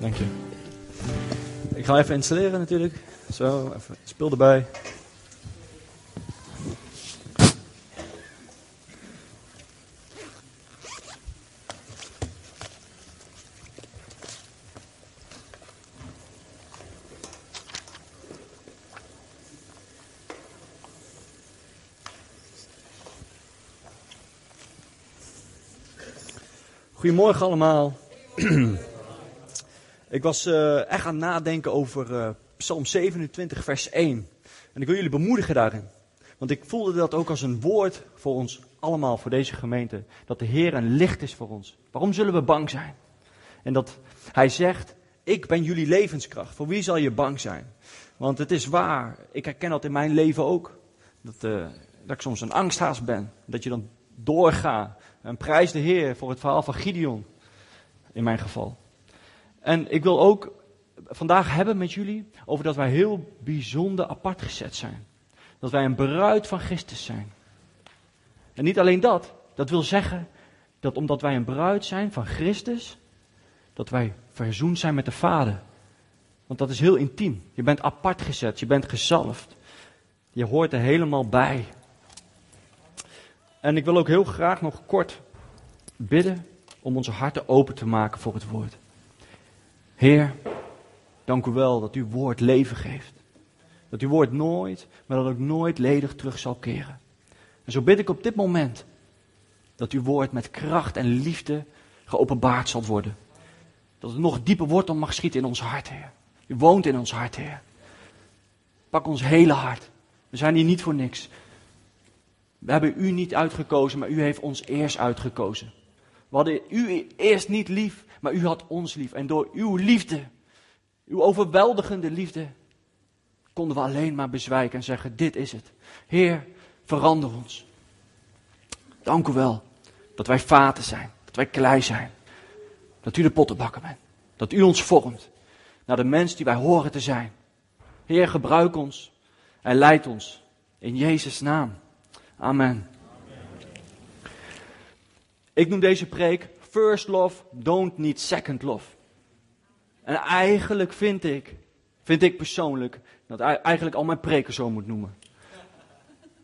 Dank je. Ik ga even installeren natuurlijk. Zo, even speel erbij. Goedemorgen allemaal. ik was uh, echt aan het nadenken over uh, Psalm 27, vers 1. En ik wil jullie bemoedigen daarin. Want ik voelde dat ook als een woord voor ons allemaal, voor deze gemeente. Dat de Heer een licht is voor ons. Waarom zullen we bang zijn? En dat Hij zegt, ik ben jullie levenskracht. Voor wie zal je bang zijn? Want het is waar, ik herken dat in mijn leven ook. Dat, uh, dat ik soms een angsthaas ben. Dat je dan doorgaat en prijs de Heer voor het verhaal van Gideon. In mijn geval. En ik wil ook vandaag hebben met jullie over dat wij heel bijzonder apart gezet zijn. Dat wij een bruid van Christus zijn. En niet alleen dat, dat wil zeggen dat omdat wij een bruid zijn van Christus, dat wij verzoend zijn met de Vader. Want dat is heel intiem. Je bent apart gezet, je bent gezalfd. Je hoort er helemaal bij. En ik wil ook heel graag nog kort bidden om onze harten open te maken voor het woord. Heer, dank u wel dat uw woord leven geeft. Dat uw woord nooit, maar dat ook nooit ledig terug zal keren. En zo bid ik op dit moment dat uw woord met kracht en liefde geopenbaard zal worden. Dat het nog dieper wortel mag schieten in ons hart, Heer. U woont in ons hart, Heer. Pak ons hele hart. We zijn hier niet voor niks. We hebben u niet uitgekozen, maar u heeft ons eerst uitgekozen. We hadden u eerst niet lief, maar u had ons lief. En door uw liefde, uw overweldigende liefde, konden we alleen maar bezwijken en zeggen: Dit is het. Heer, verander ons. Dank u wel dat wij vaten zijn, dat wij klei zijn. Dat u de pottenbakker bent. Dat u ons vormt naar de mens die wij horen te zijn. Heer, gebruik ons en leid ons in Jezus' naam. Amen. Ik noem deze preek First Love, Don't Need Second Love. En eigenlijk vind ik, vind ik persoonlijk, dat eigenlijk al mijn preken zo moet noemen.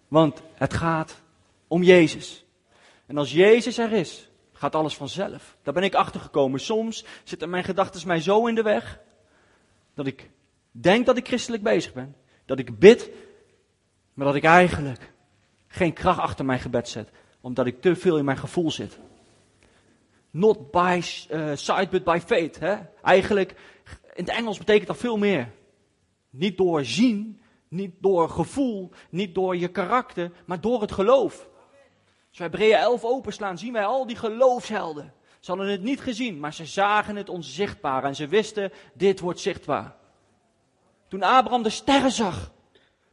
Want het gaat om Jezus. En als Jezus er is, gaat alles vanzelf. Daar ben ik achter gekomen. Soms zitten mijn gedachten mij zo in de weg dat ik denk dat ik christelijk bezig ben. Dat ik bid, maar dat ik eigenlijk geen kracht achter mijn gebed zet. Omdat ik te veel in mijn gevoel zit. Not by uh, sight, but by faith. Hè? Eigenlijk, in het Engels betekent dat veel meer. Niet door zien, niet door gevoel, niet door je karakter, maar door het geloof. Als wij Hebreeën 11 openslaan, zien wij al die geloofshelden. Ze hadden het niet gezien, maar ze zagen het onzichtbaar en ze wisten, dit wordt zichtbaar. Toen Abraham de sterren zag,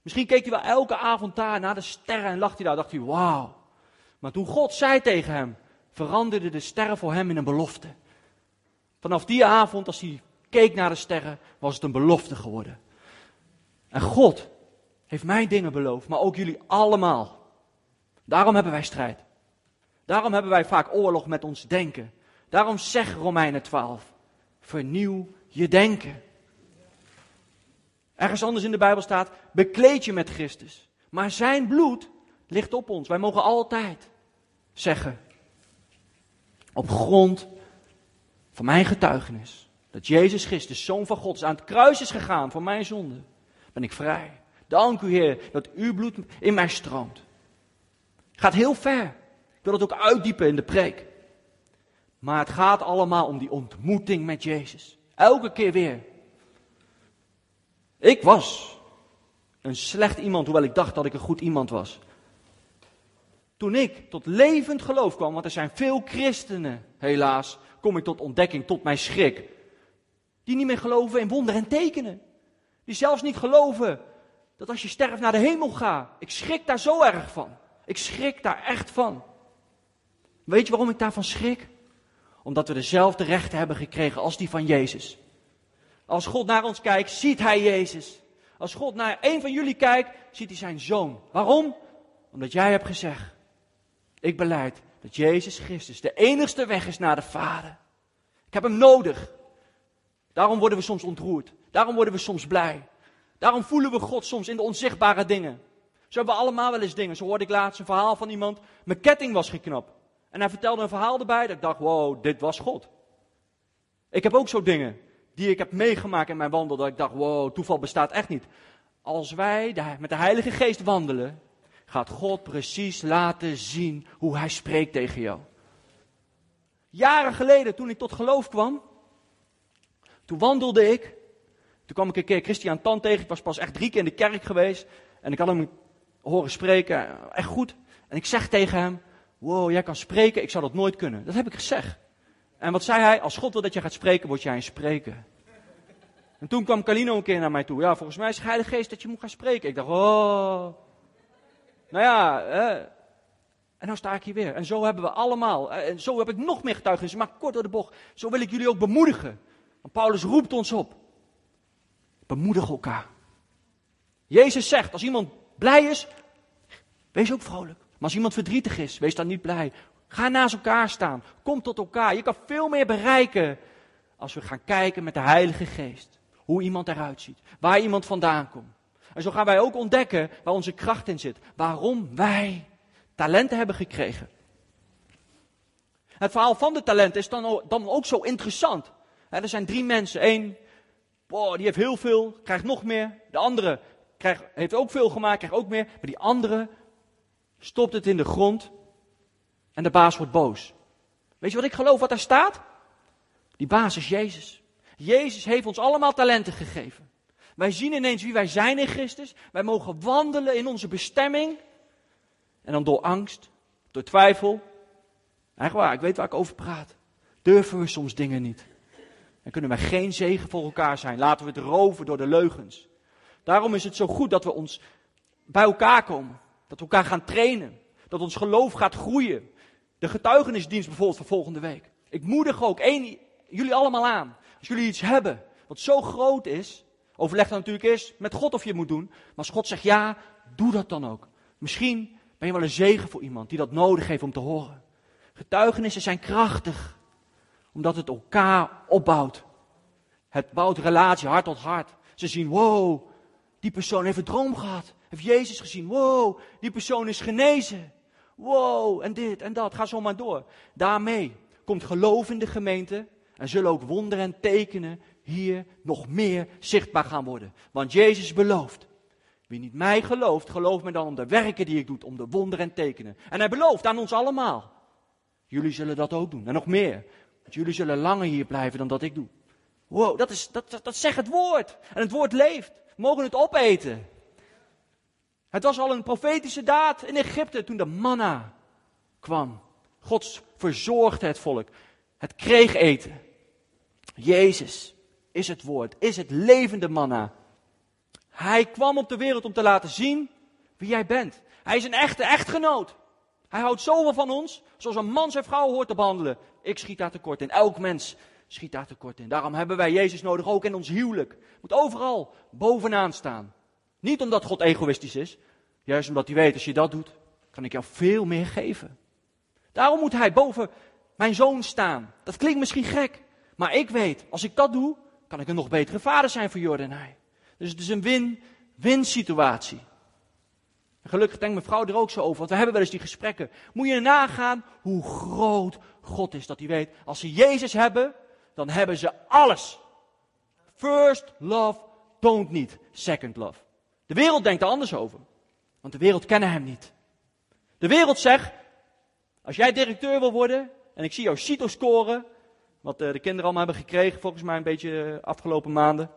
misschien keek hij wel elke avond daar naar de sterren en lacht hij daar, dacht hij, wauw. Maar toen God zei tegen hem, veranderde de sterren voor hem in een belofte. Vanaf die avond, als hij keek naar de sterren, was het een belofte geworden. En God heeft mij dingen beloofd, maar ook jullie allemaal. Daarom hebben wij strijd. Daarom hebben wij vaak oorlog met ons denken. Daarom zegt Romeinen 12, vernieuw je denken. Ergens anders in de Bijbel staat, bekleed je met Christus. Maar zijn bloed ligt op ons. Wij mogen altijd zeggen, op grond van mijn getuigenis, dat Jezus Christus, Zoon van God, aan het kruis is gegaan voor mijn zonde, ben ik vrij. Dank u Heer dat uw bloed in mij stroomt. Gaat heel ver. Ik wil het ook uitdiepen in de preek. Maar het gaat allemaal om die ontmoeting met Jezus. Elke keer weer. Ik was een slecht iemand, hoewel ik dacht dat ik een goed iemand was. Toen ik tot levend geloof kwam, want er zijn veel christenen, helaas, kom ik tot ontdekking, tot mijn schrik. Die niet meer geloven in wonderen en tekenen. Die zelfs niet geloven dat als je sterft naar de hemel gaat. Ik schrik daar zo erg van. Ik schrik daar echt van. Weet je waarom ik daarvan schrik? Omdat we dezelfde rechten hebben gekregen als die van Jezus. Als God naar ons kijkt, ziet hij Jezus. Als God naar een van jullie kijkt, ziet hij zijn zoon. Waarom? Omdat jij hebt gezegd, ik beleid dat Jezus Christus de enigste weg is naar de Vader. Ik heb hem nodig. Daarom worden we soms ontroerd. Daarom worden we soms blij. Daarom voelen we God soms in de onzichtbare dingen. Zo hebben we allemaal wel eens dingen. Zo hoorde ik laatst een verhaal van iemand. Mijn ketting was geknapt. En hij vertelde een verhaal erbij dat ik dacht, wow, dit was God. Ik heb ook zo dingen die ik heb meegemaakt in mijn wandel. Dat ik dacht, wow, toeval bestaat echt niet. Als wij met de Heilige Geest wandelen, gaat God precies laten zien hoe Hij spreekt tegen jou. Jaren geleden, toen ik tot geloof kwam, toen wandelde ik. Toen kwam ik een keer Christian Tan tegen. Ik was pas echt drie keer in de kerk geweest. En ik had hem horen spreken. Echt goed. En ik zeg tegen hem: Wow, jij kan spreken. Ik zou dat nooit kunnen. Dat heb ik gezegd. En wat zei hij? Als God wil dat je gaat spreken, word jij een spreker. En toen kwam Kalino een keer naar mij toe. Ja, volgens mij is de Heilige Geest dat je moet gaan spreken. Ik dacht, oh. Nou ja, en nou sta ik hier weer. En zo hebben we allemaal. En zo heb ik nog meer getuigenissen. Maar kort door de bocht. Zo wil ik jullie ook bemoedigen. Want Paulus roept ons op. Bemoedig elkaar. Jezus zegt, als iemand blij is, wees ook vrolijk. Maar als iemand verdrietig is, wees dan niet blij. Ga naast elkaar staan. Kom tot elkaar. Je kan veel meer bereiken als we gaan kijken met de Heilige Geest. Hoe iemand eruit ziet. Waar iemand vandaan komt. En zo gaan wij ook ontdekken waar onze kracht in zit. Waarom wij talenten hebben gekregen. Het verhaal van de talenten is dan, ook zo interessant. er zijn drie mensen. Eén, die heeft heel veel, krijgt nog meer. De andere krijgt, heeft ook veel gemaakt, krijgt ook meer. Maar die andere stopt het in de grond en de baas wordt boos. Weet je wat ik geloof wat daar staat? Die baas is Jezus. Jezus heeft ons allemaal talenten gegeven. Wij zien ineens wie wij zijn in Christus. Wij mogen wandelen in onze bestemming. En dan door angst, door twijfel. Waar, ik weet waar ik over praat. Durven we soms dingen niet. Dan kunnen wij geen zegen voor elkaar zijn. Laten we het roven door de leugens. Daarom is het zo goed dat we ons bij elkaar komen. Dat we elkaar gaan trainen. Dat ons geloof gaat groeien. De getuigenisdienst bijvoorbeeld voor volgende week. Ik moedig ook één, jullie allemaal aan. Als jullie iets hebben wat zo groot is. Overleg dan natuurlijk eerst met God of je het moet doen. Maar als God zegt ja, doe dat dan ook. Misschien ben je wel een zegen voor iemand die dat nodig heeft om te horen. Getuigenissen zijn krachtig, omdat het elkaar opbouwt. Het bouwt relatie hart tot hart. Ze zien, wow, die persoon heeft een droom gehad. Heeft Jezus gezien, wow, die persoon is genezen. Wow, en dit en dat, ga zo maar door. Daarmee komt geloof in de gemeente en zullen ook wonderen en tekenen hier nog meer zichtbaar gaan worden. Want Jezus belooft, wie niet mij gelooft, gelooft me dan om de werken die ik doe, om de wonderen en tekenen. En hij belooft aan ons allemaal. Jullie zullen dat ook doen. En nog meer. Want jullie zullen langer hier blijven dan dat ik doe. Wow, dat, is, dat, dat, zegt het woord. En het woord leeft. We mogen het opeten. Het was al een profetische daad in Egypte toen de manna kwam. God verzorgde het volk. Het kreeg eten. Jezus is het woord, is het levende manna. Hij kwam op de wereld om te laten zien wie jij bent. Hij is een echte echtgenoot. Hij houdt zoveel van ons, zoals een man zijn vrouw hoort te behandelen. Ik schiet daar tekort in. Elk mens schiet daar tekort in. Daarom hebben wij Jezus nodig, ook in ons huwelijk. Moet overal bovenaan staan. Niet omdat God egoïstisch is, juist omdat hij weet, als je dat doet, kan ik jou veel meer geven. Daarom moet hij boven mijn zoon staan. Dat klinkt misschien gek, maar ik weet, als ik dat doe, kan ik een nog betere vader zijn voor Jordan en hij. Dus het is een win-win situatie. Gelukkig denkt mijn vrouw er ook zo over, want we hebben wel eens die gesprekken. Moet je nagaan hoe groot God is, dat hij weet, als ze Jezus hebben, dan hebben ze alles. First love toont niet second love. De wereld denkt er anders over, want de wereld kennen hem niet. De wereld zegt, als jij directeur wil worden, en ik zie jou CITO scoren, wat eh, de kinderen allemaal hebben gekregen, volgens mij een beetje eh, afgelopen maanden,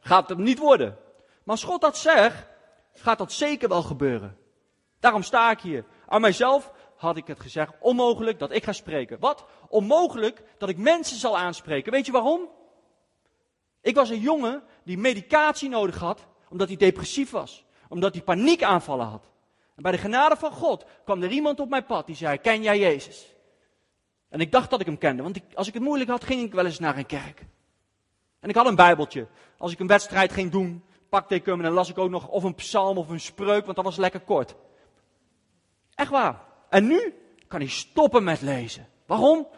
gaat het niet worden. Maar als God dat zegt, gaat dat zeker wel gebeuren. Daarom sta ik hier. Aan mijzelf had ik het gezegd, onmogelijk dat ik ga spreken. Wat? Onmogelijk dat ik mensen zal aanspreken. Weet je waarom? Ik was een jongen die medicatie nodig had, omdat hij depressief was. Omdat hij paniekaanvallen had. En bij de genade van God kwam er iemand op mijn pad die zei, ken jij Jezus? En ik dacht dat ik hem kende, want ik, als ik het moeilijk had, ging ik wel eens naar een kerk. En ik had een bijbeltje. Als ik een wedstrijd ging doen, pakte ik hem en dan las ik ook nog of een psalm of een spreuk, want dat was lekker kort. Echt waar. En nu kan ik stoppen met lezen. Waarom?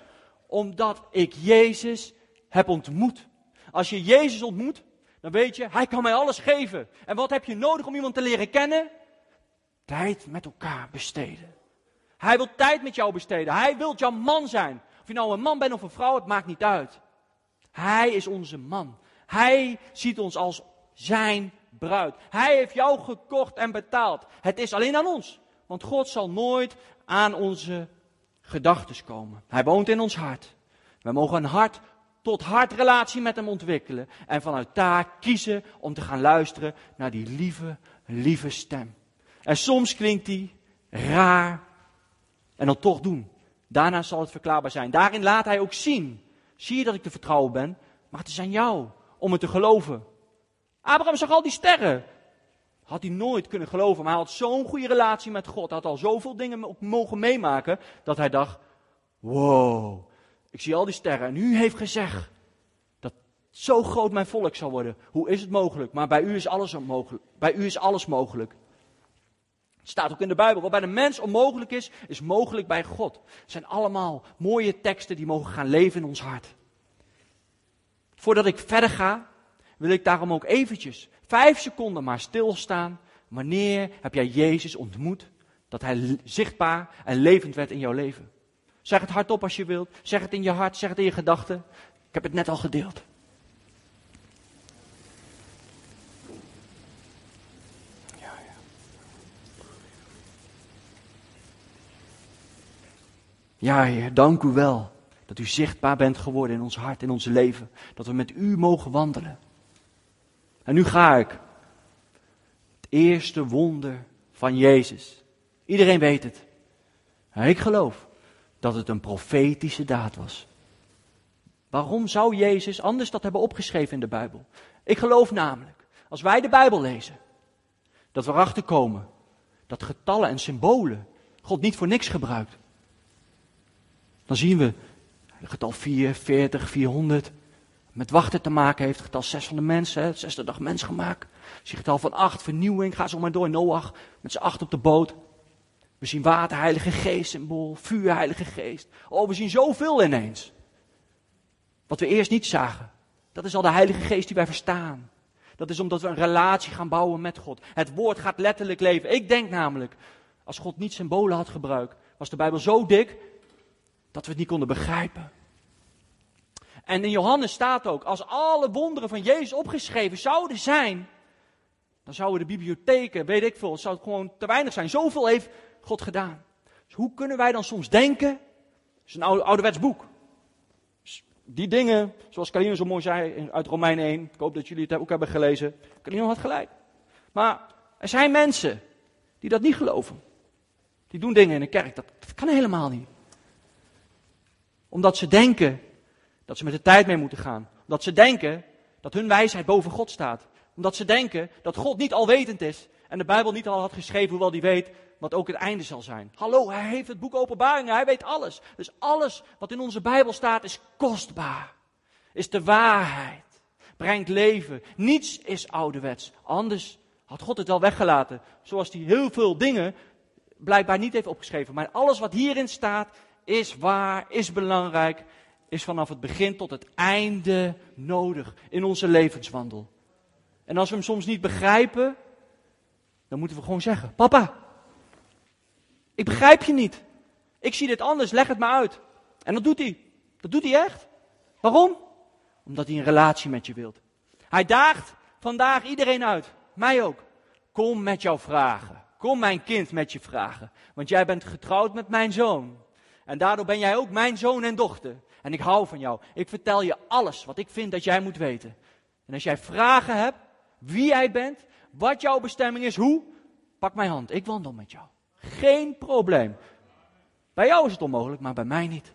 Omdat ik Jezus heb ontmoet. Als je Jezus ontmoet, dan weet je, hij kan mij alles geven. En wat heb je nodig om iemand te leren kennen? Tijd met elkaar besteden. Hij wil tijd met jou besteden. Hij wil jouw man zijn. Of je nou een man bent of een vrouw, het maakt niet uit. Hij is onze man. Hij ziet ons als zijn bruid. Hij heeft jou gekocht en betaald. Het is alleen aan ons. Want God zal nooit aan onze gedachten komen. Hij woont in ons hart. We mogen een hart tot hart relatie met hem ontwikkelen. En vanuit daar kiezen om te gaan luisteren naar die lieve, lieve stem. En soms klinkt die raar. En dan toch doen. Daarna zal het verklaarbaar zijn. Daarin laat hij ook zien. Zie je dat ik te vertrouwen ben? Maar het is aan jou om het te geloven. Abraham zag al die sterren. Had hij nooit kunnen geloven, maar hij had zo'n goede relatie met God. Had al zoveel dingen mogen meemaken, dat hij dacht, wow, ik zie al die sterren. En u heeft gezegd dat zo groot mijn volk zal worden. Hoe is het mogelijk? Maar bij u is alles mogelijk. Bij u is alles mogelijk. Het staat ook in de Bijbel. Wat bij de mens onmogelijk is, is mogelijk bij God. Het zijn allemaal mooie teksten die mogen gaan leven in ons hart. Voordat ik verder ga, wil ik daarom ook eventjes, vijf seconden maar stilstaan. Wanneer heb jij Jezus ontmoet? Dat hij zichtbaar en levend werd in jouw leven. Zeg het hardop als je wilt. Zeg het in je hart, zeg het in je gedachten. Ik heb het net al gedeeld. Ja, Heer, dank u wel dat u zichtbaar bent geworden in ons hart, in ons leven. Dat we met u mogen wandelen. En nu ga ik. Het eerste wonder van Jezus. Iedereen weet het. ik geloof dat het een profetische daad was. Waarom zou Jezus anders dat hebben opgeschreven in de Bijbel? Ik geloof namelijk, als wij de Bijbel lezen, dat we erachter komen dat getallen en symbolen God niet voor niks gebruikt. Dan zien we getal 4, 40, 400 met wachten te maken heeft. Getal 600 mensen, hè, zesde dag mens gemaakt. Zie getal van 8, vernieuwing, ga zo maar door. Noach met z'n acht op de boot. We zien water, heilige geest symbool, vuur, heilige geest. Oh, we zien zoveel ineens. Wat we eerst niet zagen. Dat is al de heilige geest die wij verstaan. Dat is omdat we een relatie gaan bouwen met God. Het woord gaat letterlijk leven. Ik denk namelijk, als God niet symbolen had gebruikt, was de Bijbel zo dik dat we het niet konden begrijpen. En in Johannes staat ook, als alle wonderen van Jezus opgeschreven zouden zijn, dan zouden de bibliotheken, weet ik veel, het gewoon te weinig zijn. Zoveel heeft God gedaan. Dus hoe kunnen wij dan soms denken? Het is een oude, ouderwets boek. Dus die dingen, zoals Kalino zo mooi zei uit Romein 1, ik hoop dat jullie het ook hebben gelezen. Kalino had gelijk. Maar er zijn mensen die dat niet geloven. Die doen dingen in de kerk, dat kan helemaal niet. Omdat ze denken dat ze met de tijd mee moeten gaan. Omdat ze denken dat hun wijsheid boven God staat. Omdat ze denken dat God niet alwetend is. En de Bijbel niet al had geschreven, hoewel die weet wat ook het einde zal zijn. Hallo, hij heeft het boek Openbaringen, hij weet alles. Dus alles wat in onze Bijbel staat is kostbaar. Is de waarheid. Brengt leven. Niets is ouderwets. Anders had God het wel weggelaten. Zoals hij heel veel dingen blijkbaar niet heeft opgeschreven. Maar alles wat hierin staat is waar, is belangrijk is vanaf het begin tot het einde nodig in onze levenswandel. En als we hem soms niet begrijpen, dan moeten we gewoon zeggen: Papa, ik begrijp je niet. Ik zie dit anders, leg het maar uit. En dat doet hij. Dat doet hij echt. Waarom? Omdat hij een relatie met je wilt. Hij daagt vandaag iedereen uit, mij ook. Kom met jouw vragen. Kom mijn kind met je vragen. Want jij bent getrouwd met mijn zoon. En daardoor ben jij ook mijn zoon en dochter. En ik hou van jou. Ik vertel je alles wat ik vind dat jij moet weten. En als jij vragen hebt, wie jij bent, wat jouw bestemming is, hoe, pak mijn hand. Ik wandel met jou. Geen probleem. Bij jou is het onmogelijk, maar bij mij niet.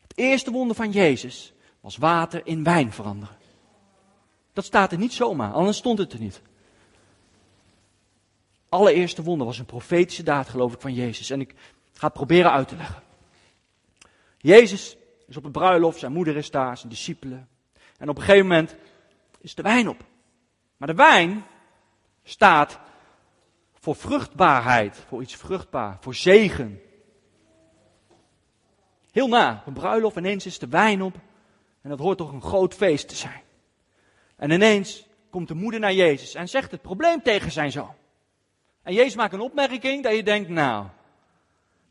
Het eerste wonder van Jezus was water in wijn veranderen. Dat staat er niet zomaar, anders stond het er niet. Allereerste wonder was een profetische daad, geloof ik, van Jezus. En ik ga het proberen uit te leggen. Jezus is op de bruiloft, zijn moeder is daar, zijn discipelen. En op een gegeven moment is de wijn op. Maar de wijn staat voor vruchtbaarheid, voor iets vruchtbaar, voor zegen. Heel na, een bruiloft, ineens is de wijn op. En dat hoort toch een groot feest te zijn. En ineens komt de moeder naar Jezus en zegt het probleem tegen zijn zoon. En Jezus maakt een opmerking dat je denkt, nou,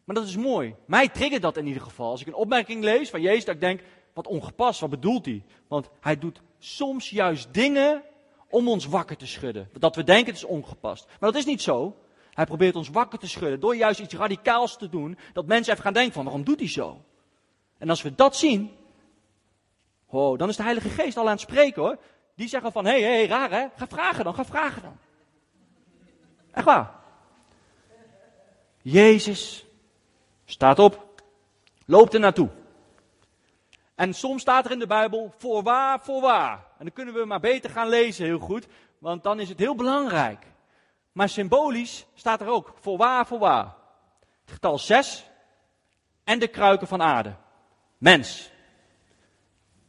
maar dat is mooi. Mij triggert dat in ieder geval. Als ik een opmerking lees van Jezus, dat ik denk, wat ongepast, wat bedoelt hij? Want hij doet soms juist dingen om ons wakker te schudden. Dat we denken het is ongepast. Maar dat is niet zo. Hij probeert ons wakker te schudden door juist iets radicaals te doen. Dat mensen even gaan denken van waarom doet hij zo? En als we dat zien, oh, dan is de Heilige Geest al aan het spreken hoor. Die zeggen van, hé, hey, hey, raar hè, ga vragen dan, ga vragen dan. Echt waar. Jezus staat op, loopt er naartoe. En soms staat er in de Bijbel, voorwaar, voorwaar. En dan kunnen we maar beter gaan lezen, heel goed, want dan is het heel belangrijk. Maar symbolisch staat er ook, voorwaar, voorwaar. Het getal 6 en de kruiken van aarde. Mens.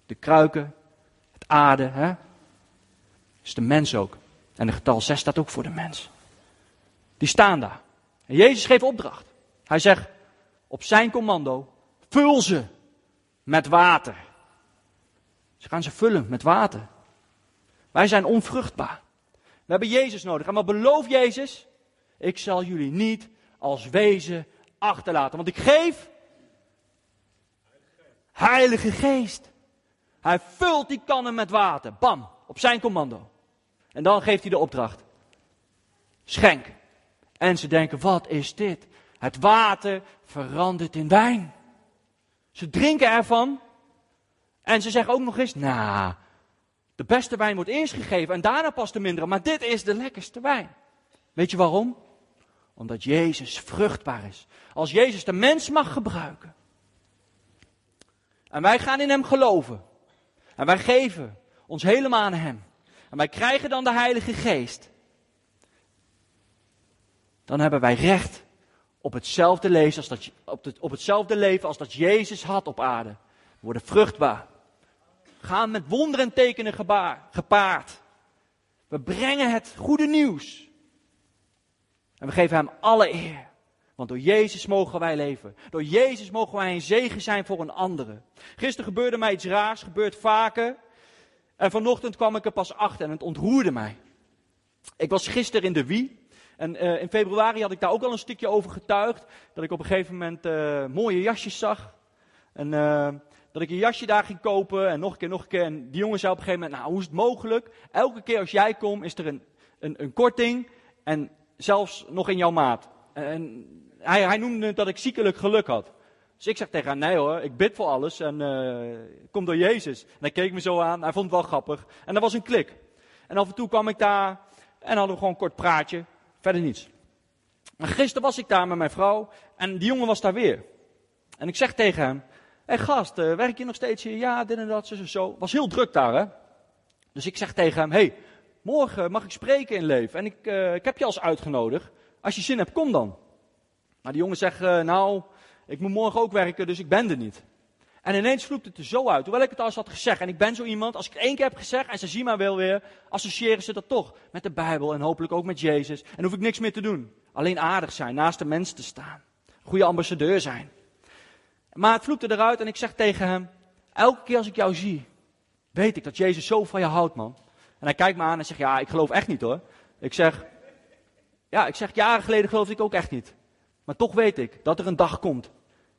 De kruiken, het aarde, hè, is de mens ook. En het getal 6 staat ook voor de mens. Die staan daar. En Jezus geeft opdracht. Hij zegt, op zijn commando, vul ze met water. Ze gaan ze vullen met water. Wij zijn onvruchtbaar. We hebben Jezus nodig. En wat belooft Jezus? Ik zal jullie niet als wezen achterlaten. Want ik geef Heilige Geest. Hij vult die kannen met water. Bam, op zijn commando. En dan geeft hij de opdracht. Schenk. En ze denken, wat is dit? Het water verandert in wijn. Ze drinken ervan. En ze zeggen ook nog eens, nou, de beste wijn wordt eerst gegeven en daarna pas de mindere. Maar dit is de lekkerste wijn. Weet je waarom? Omdat Jezus vruchtbaar is. Als Jezus de mens mag gebruiken. En wij gaan in Hem geloven. En wij geven ons helemaal aan Hem. En wij krijgen dan de Heilige Geest. Dan hebben wij recht op hetzelfde leven als dat, op, het, op hetzelfde leven als dat Jezus had op aarde. We worden vruchtbaar. Gaan met wonderen en tekenen gebaar, gepaard. We brengen het goede nieuws. En we geven hem alle eer. Want door Jezus mogen wij leven. Door Jezus mogen wij een zegen zijn voor een andere. Gisteren gebeurde mij iets raars, gebeurt vaker. En vanochtend kwam ik er pas achter en het ontroerde mij. Ik was gisteren in de Wie. En uh, in februari had ik daar ook al een stukje over getuigd. Dat ik op een gegeven moment uh, mooie jasjes zag. En uh, dat ik een jasje daar ging kopen en nog een keer, nog een keer. En die jongen zei op een gegeven moment, nou hoe is het mogelijk? Elke keer als jij komt is er een, een, een korting en zelfs nog in jouw maat. En hij, hij noemde dat ik ziekelijk geluk had. Dus ik zeg tegen hem, nee hoor, ik bid voor alles en kom door Jezus. En hij keek me zo aan, hij vond het wel grappig. En dat was een klik. En af en toe kwam ik daar en hadden we gewoon een kort praatje. Verder niets. Maar gisteren was ik daar met mijn vrouw en die jongen was daar weer. En ik zeg tegen hem, hé hey gast, uh, werk je nog steeds hier? Ja, dit en dat, zo, zo. Was heel druk daar hè. Dus ik zeg tegen hem, hey, morgen mag ik spreken in leven en ik, uh, ik heb je als uitgenodigd. Als je zin hebt, kom dan. Maar die jongen zegt, uh, nou, ik moet morgen ook werken, dus ik ben er niet. En ineens vloept het er zo uit, hoewel ik het al eens had gezegd. En ik ben zo iemand, als ik het één keer heb gezegd en ze zien mij wel weer, associëren ze dat toch met de Bijbel en hopelijk ook met Jezus. En hoef ik niks meer te doen. Alleen aardig zijn, naast de mens te staan. Goede ambassadeur zijn. Maar het vloekte eruit en ik zeg tegen hem, elke keer als ik jou zie, weet ik dat Jezus zo van je houdt, man. En hij kijkt me aan en zegt, ja, ik geloof echt niet hoor. Ik zeg, ja, ik zeg, jaren geleden geloofde ik ook echt niet. Maar toch weet ik dat er een dag komt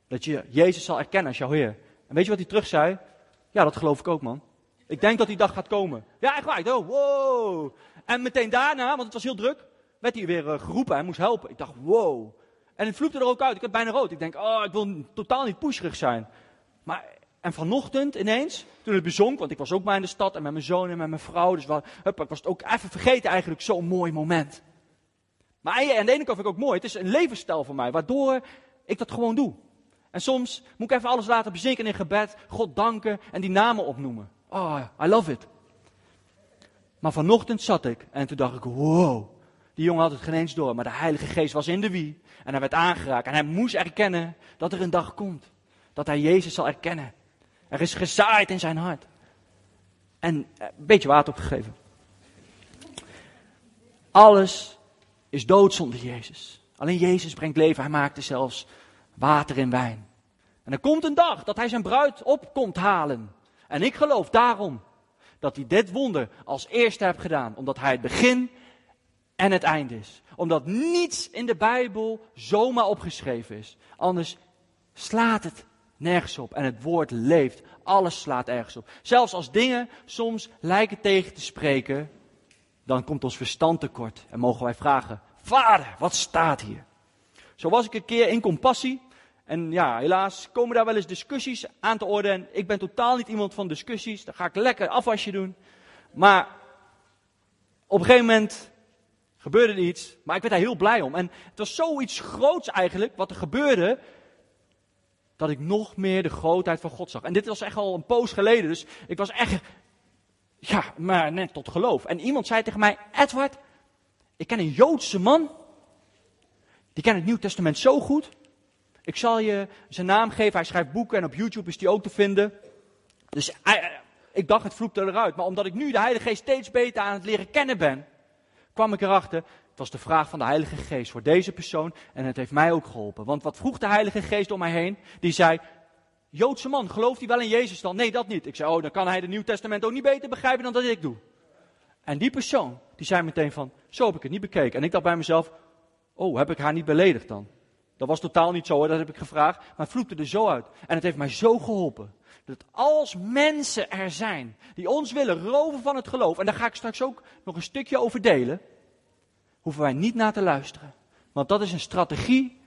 dat je Jezus zal erkennen als jouw Heer. En weet je wat hij terug zei? Ja, dat geloof ik ook, man. Ik denk dat die dag gaat komen. Ja, echt waar. Dacht, wow. En meteen daarna, want het was heel druk, werd hij weer uh, geroepen. Hij moest helpen. Ik dacht, wow. En het vloekte er ook uit. Ik werd bijna rood. Ik denk, oh, ik wil totaal niet pusherig zijn. Maar, en vanochtend ineens, toen het bezonk, want ik was ook maar in de stad en met mijn zoon en met mijn vrouw. Dus wel, hup, ik was het ook even vergeten eigenlijk, zo'n mooi moment. Maar aan de ene kant vind ik ook mooi. Het is een levensstijl voor mij, waardoor ik dat gewoon doe. En soms moet ik even alles laten bezinken in gebed, God danken en die namen opnoemen. Oh, I love it. Maar vanochtend zat ik en toen dacht ik, wow, die jongen had het geen eens door, maar de Heilige Geest was in de wie. En hij werd aangeraakt en hij moest erkennen dat er een dag komt. Dat hij Jezus zal erkennen. Er is gezaaid in zijn hart. En eh, een beetje water opgegeven. Alles is dood zonder Jezus. Alleen Jezus brengt leven. Hij maakte zelfs water in wijn. En er komt een dag dat hij zijn bruid op komt halen. En ik geloof daarom dat hij dit wonder als eerste heeft gedaan. Omdat hij het begin en het einde is. Omdat niets in de Bijbel zomaar opgeschreven is. Anders slaat het nergens op. En het woord leeft. Alles slaat ergens op. Zelfs als dingen soms lijken tegen te spreken, dan komt ons verstand tekort. En mogen wij vragen, vader, wat staat hier? Zo was ik een keer in compassie. En ja, helaas komen daar wel eens discussies aan te orde. En ik ben totaal niet iemand van discussies. Dan ga ik lekker afwasje doen. Maar op een gegeven moment gebeurde er iets. Maar ik werd daar heel blij om. En het was zoiets groots eigenlijk, wat er gebeurde. Dat ik nog meer de grootheid van God zag. En dit was echt al een poos geleden. Dus ik was echt, ja, maar net tot geloof. En iemand zei tegen mij, Edward, ik ken een Joodse man. Die kent het Nieuw Testament zo goed. Ik zal je zijn naam geven. Hij schrijft boeken en op YouTube is die ook te vinden. Dus ik dacht, het vloekte eruit. Maar omdat ik nu de Heilige Geest steeds beter aan het leren kennen ben, kwam ik erachter. Het was de vraag van de Heilige Geest voor deze persoon. En het heeft mij ook geholpen. Want wat vroeg de Heilige Geest om mij heen? Die zei, Joodse man, gelooft hij wel in Jezus dan? Nee, dat niet. Ik zei, oh, dan kan hij het Nieuw Testament ook niet beter begrijpen dan dat ik doe. En die persoon, die zei meteen van, zo heb ik het niet bekeken. En ik dacht bij mezelf, oh, heb ik haar niet beledigd dan? Dat was totaal niet zo hoor, dat heb ik gevraagd. Maar het vloekte er zo uit. En het heeft mij zo geholpen. Dat als mensen er zijn die ons willen roven van het geloof. En daar ga ik straks ook nog een stukje over delen. Hoeven wij niet naar te luisteren. Want dat is een strategie.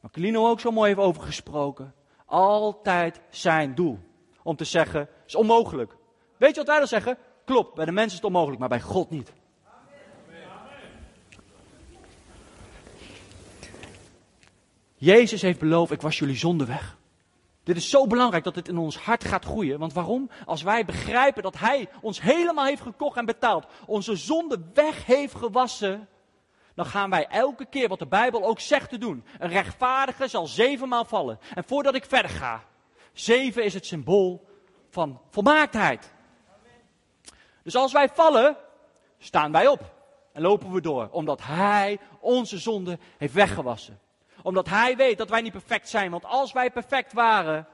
Waar Clino ook zo mooi heeft over gesproken. Altijd zijn doel. Om te zeggen, is onmogelijk. Weet je wat wij dan zeggen? Klopt, bij de mensen is het onmogelijk, maar bij God niet. Jezus heeft beloofd, ik was jullie zonde weg. Dit is zo belangrijk dat het in ons hart gaat groeien. Want waarom? Als wij begrijpen dat Hij ons helemaal heeft gekocht en betaald, onze zonde weg heeft gewassen, dan gaan wij elke keer wat de Bijbel ook zegt te doen. Een rechtvaardige zal zevenmaal vallen. En voordat ik verder ga, zeven is het symbool van volmaaktheid. Dus als wij vallen, staan wij op en lopen we door, omdat Hij onze zonde heeft weggewassen omdat hij weet dat wij niet perfect zijn. Want als wij perfect waren,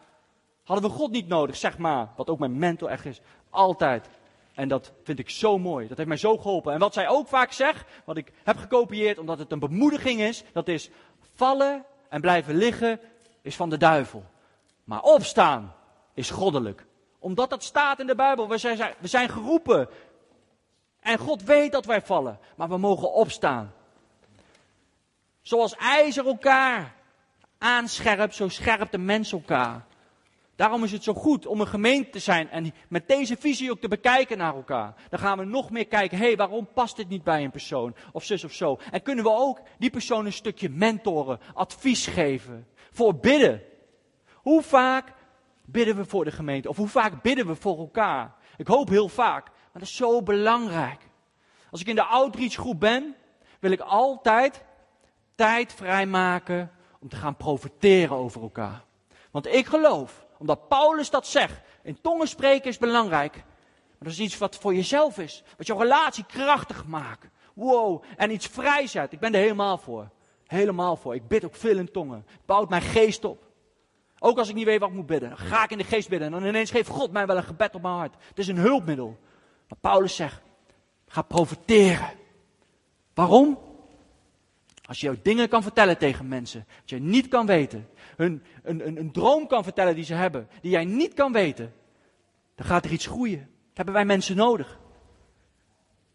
hadden we God niet nodig, zeg maar. Wat ook mijn mentor echt is. Altijd. En dat vind ik zo mooi. Dat heeft mij zo geholpen. En wat zij ook vaak zegt, wat ik heb gekopieerd omdat het een bemoediging is, dat is vallen en blijven liggen is van de duivel. Maar opstaan is goddelijk. Omdat dat staat in de Bijbel. We zijn geroepen. En God weet dat wij vallen. Maar we mogen opstaan. Zoals ijzer elkaar aanscherpt, zo scherpt de mens elkaar. Daarom is het zo goed om een gemeente te zijn en met deze visie ook te bekijken naar elkaar. Dan gaan we nog meer kijken, hé, hey, waarom past dit niet bij een persoon? Of zus of zo. En kunnen we ook die persoon een stukje mentoren, advies geven, voor bidden. Hoe vaak bidden we voor de gemeente? Of hoe vaak bidden we voor elkaar? Ik hoop heel vaak, maar dat is zo belangrijk. Als ik in de outreach groep ben, wil ik altijd tijd vrijmaken om te gaan profiteren over elkaar. Want ik geloof, omdat Paulus dat zegt, in tongen spreken is belangrijk. Maar dat is iets wat voor jezelf is. Wat jouw relatie krachtig maakt. Wow, en iets vrijzet. Ik ben er helemaal voor. Helemaal voor. Ik bid ook veel in tongen. Het bouwt mijn geest op. Ook als ik niet weet wat ik moet bidden. Dan ga ik in de geest bidden. En dan ineens geeft God mij wel een gebed op mijn hart. Het is een hulpmiddel. Maar Paulus zegt, ga profiteren. Waarom? Als je dingen kan vertellen tegen mensen, dat je niet kan weten, hun, een, een, een droom kan vertellen die ze hebben, die jij niet kan weten, dan gaat er iets groeien. Dat hebben wij mensen nodig.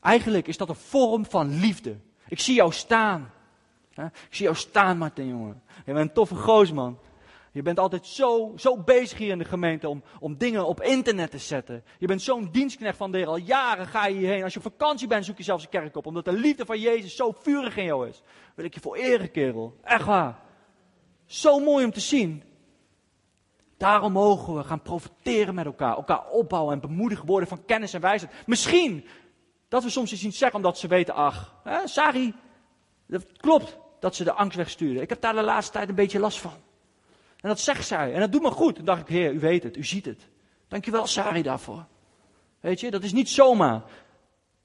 Eigenlijk is dat een vorm van liefde. Ik zie jou staan. Ik zie jou staan, Martin, jongen. Je bent een toffe goosman. Je bent altijd zo, zo bezig hier in de gemeente om, om dingen op internet te zetten. Je bent zo'n dienstknecht van de Heer. Al jaren ga je hierheen. Als je op vakantie bent, zoek je zelfs een kerk op. Omdat de liefde van Jezus zo vurig in jou is. Wil ik je voor eren, kerel. Echt waar. Zo mooi om te zien. Daarom mogen we gaan profiteren met elkaar. Elkaar opbouwen en bemoedigen worden van kennis en wijsheid. Misschien dat we soms iets niet zeggen omdat ze weten, ach, hè, Sari, dat klopt dat ze de angst wegsturen. Ik heb daar de laatste tijd een beetje last van. En dat zegt zij. En dat doet me goed. Dan dacht ik, heer, u weet het, u ziet het. Dankjewel, Sari, daarvoor. Weet je, dat is niet zomaar.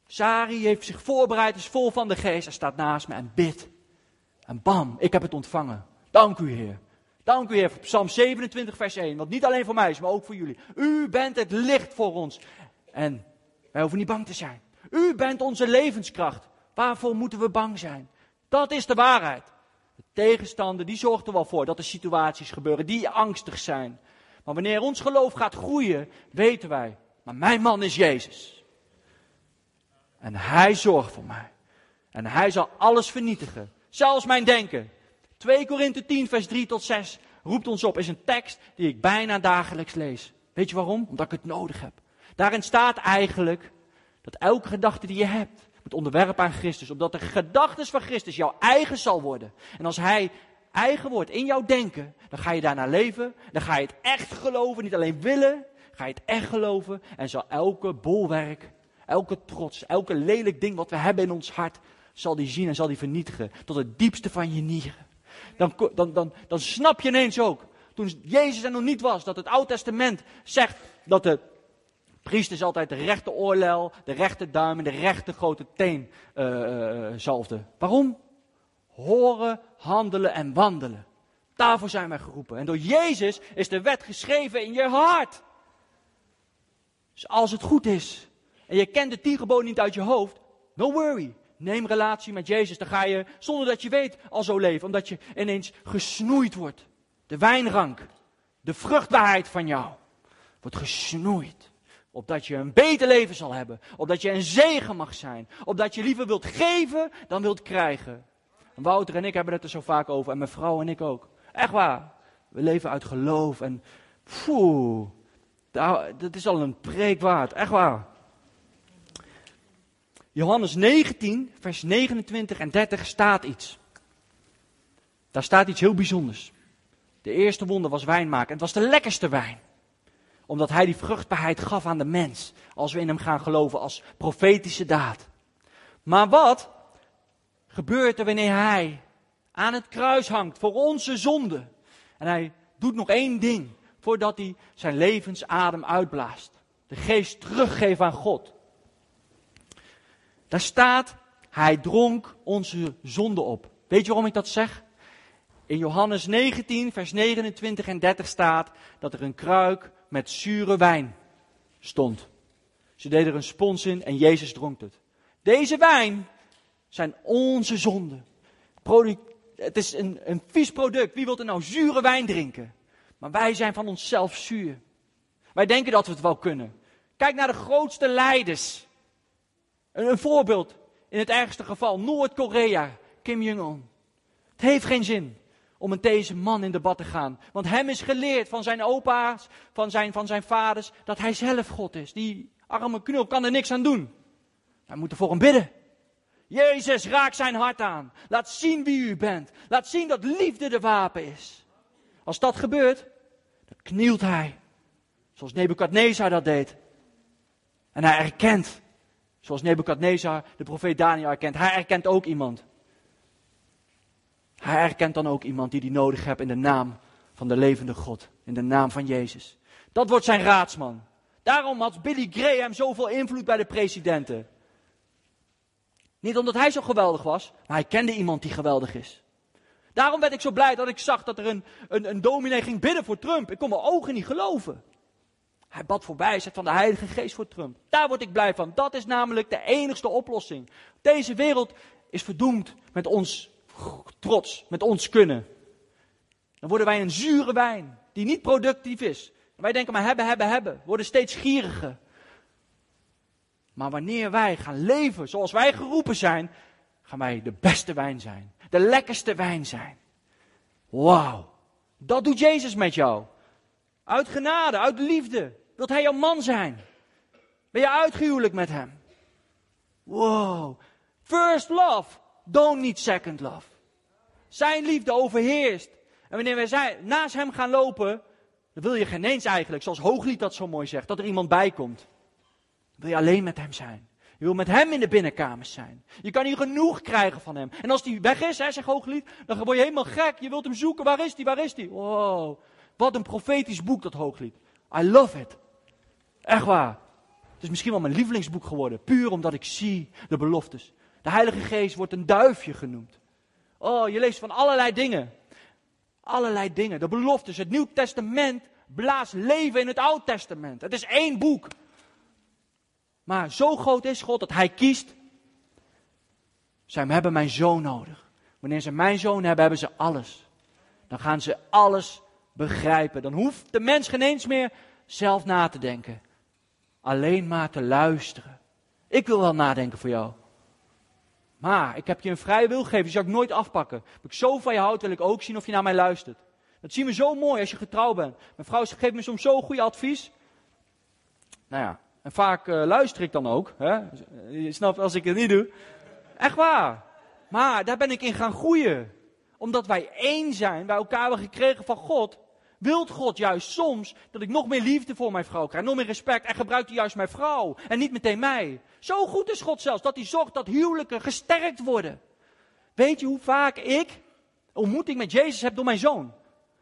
Sari heeft zich voorbereid, is vol van de geest. Hij staat naast me en bidt. En bam, ik heb het ontvangen. Dank u, heer. Dank u, Heer, voor Psalm 27, vers 1. Wat niet alleen voor mij is, maar ook voor jullie. U bent het licht voor ons. En wij hoeven niet bang te zijn. U bent onze levenskracht. Waarvoor moeten we bang zijn? Dat is de waarheid. De tegenstander die zorgt er wel voor dat er situaties gebeuren die angstig zijn. Maar wanneer ons geloof gaat groeien, weten wij, maar mijn man is Jezus. En hij zorgt voor mij. En hij zal alles vernietigen. Zelfs mijn denken. 2 Korinthe 10, vers 3 tot 6 roept ons op. Is een tekst die ik bijna dagelijks lees. Weet je waarom? Omdat ik het nodig heb. Daarin staat eigenlijk dat elke gedachte die je hebt, moet onderwerpen aan Christus. Omdat de gedachten van Christus jouw eigen zal worden. En als hij eigen wordt in jouw denken, dan ga je daarna leven. Dan ga je het echt geloven, niet alleen willen. Ga je het echt geloven en zal elke bolwerk, elke trots, elke lelijk ding wat we hebben in ons hart, zal die zien en zal die vernietigen. Tot het diepste van je nieren. Dan, dan, dan, dan snap je ineens ook, toen Jezus er nog niet was, dat het Oude Testament zegt dat de priesters altijd de rechte oorlel, de rechte duim en de rechte grote teen uh. Waarom? Horen, handelen en wandelen. Daarvoor zijn wij geroepen. En door Jezus is de wet geschreven in je hart. Dus als het goed is en je kent de tien geboden niet uit je hoofd, no worry. Neem relatie met Jezus. Dan ga je, zonder dat je weet, al zo leven. Omdat je ineens gesnoeid wordt. De wijnrank, de vruchtbaarheid van jou, wordt gesnoeid. Opdat je een beter leven zal hebben. Opdat je een zegen mag zijn. Opdat je liever wilt geven dan wilt krijgen. Wouter en ik hebben het er zo vaak over. En mijn vrouw en ik ook. Echt waar. We leven uit geloof. En poeh. Dat is al een preek waard. Echt waar. Johannes 19, vers 29 en 30 staat iets. Daar staat iets heel bijzonders. De eerste wonder was wijn maken. Het was de lekkerste wijn. Omdat hij die vruchtbaarheid gaf aan de mens. Als we in hem gaan geloven als profetische daad. Maar wat gebeurt er wanneer hij aan het kruis hangt voor onze zonde? En hij doet nog één ding voordat hij zijn levensadem uitblaast. De geest teruggeven aan God. Daar staat, hij dronk onze zonde op. Weet je waarom ik dat zeg? In Johannes 19, vers 29 en 30 staat dat er een kruik met zure wijn stond. Ze deden er een spons in en Jezus dronk het. Deze wijn zijn onze zonden. het is een, een vies product. Wie wil er nou zure wijn drinken? Maar wij zijn van onszelf zuur. Wij denken dat we het wel kunnen. Kijk naar de grootste leiders. Een, een voorbeeld. In het ergste geval Noord-Korea. Kim Jong-un. Het heeft geen zin om met deze man in debat te gaan. Want hem is geleerd van zijn opa's, van zijn, van zijn vaders, dat hij zelf God is. Die arme knul kan er niks aan doen. Wij moeten voor hem bidden. Jezus, raak zijn hart aan. Laat zien wie u bent. Laat zien dat liefde de wapen is. Als dat gebeurt, dan knielt hij. Zoals Nebukadnezar dat deed. En hij erkent, zoals Nebukadnezar de profeet Daniel erkent, hij erkent ook iemand. Hij erkent dan ook iemand die hij nodig heeft in de naam van de levende God. In de naam van Jezus. Dat wordt zijn raadsman. Daarom had Billy Graham zoveel invloed bij de presidenten. Niet omdat hij zo geweldig was, maar hij kende iemand die geweldig is. Daarom werd ik zo blij dat ik zag dat er een, een, een dominee ging bidden voor Trump. Ik kon mijn ogen niet geloven. Hij bad voorbij, van de Heilige Geest voor Trump. Daar word ik blij van. Dat is namelijk de enigste oplossing. Deze wereld is verdoemd met ons trots, met ons kunnen. Dan worden wij een zure wijn die niet productief is. wij denken maar hebben, hebben, hebben. Worden steeds gieriger. Maar wanneer wij gaan leven zoals wij geroepen zijn, gaan wij de beste wijn zijn. De lekkerste wijn zijn. Wauw. Dat doet Jezus met jou. Uit genade, uit liefde. Wilt hij jouw man zijn? Ben je uitgehuwelijk met hem? Wow. First love. Don't need second love. Zijn liefde overheerst. En wanneer wij zijn, naast hem gaan lopen, dan wil je geen eens eigenlijk, zoals Hooglied dat zo mooi zegt, dat er iemand bij komt. wil je alleen met hem zijn. Je wil met hem in de binnenkamers zijn. Je kan hier genoeg krijgen van hem. En als die weg is, hè, zegt Hooglied, dan word je helemaal gek. Je wilt hem zoeken. Waar is die? Waar is die? Wow. Wat een profetisch boek, dat Hooglied. I love it. Echt waar. Het is misschien wel mijn lievelingsboek geworden. Puur omdat ik zie de beloftes. De Heilige Geest wordt een duifje genoemd. Oh, je leest van allerlei dingen. allerlei dingen. De beloftes, het Nieuw Testament blaast leven in het Oud Testament. Het is één boek. Maar zo groot is God dat hij kiest. Zij hebben mijn zoon nodig. Wanneer ze mijn zoon hebben, hebben ze alles. Dan gaan ze alles begrijpen. Dan hoeft de mens geen eens meer zelf na te denken. Alleen maar te luisteren. Ik wil wel nadenken voor jou. Maar ik heb je een vrije wil gegeven, die zal ik nooit afpakken. Als ik zo van je houd, wil ik ook zien of je naar mij luistert. Dat zien we zo mooi als je getrouwd bent. Mijn vrouw geeft me soms zo goed advies. Nou ja, en vaak uh, luister ik dan ook. Hè? Je snapt als ik het niet doe. Echt waar. Maar daar ben ik in gaan groeien. Omdat wij één zijn, bij elkaar hebben gekregen van God. Wilt God juist soms dat ik nog meer liefde voor mijn vrouw krijg, nog meer respect en gebruikt hij juist mijn vrouw en niet meteen mij. Zo goed is God zelfs dat hij zorgt dat huwelijken gesterkt worden. Weet je hoe vaak ik ontmoeting met Jezus heb door mijn zoon?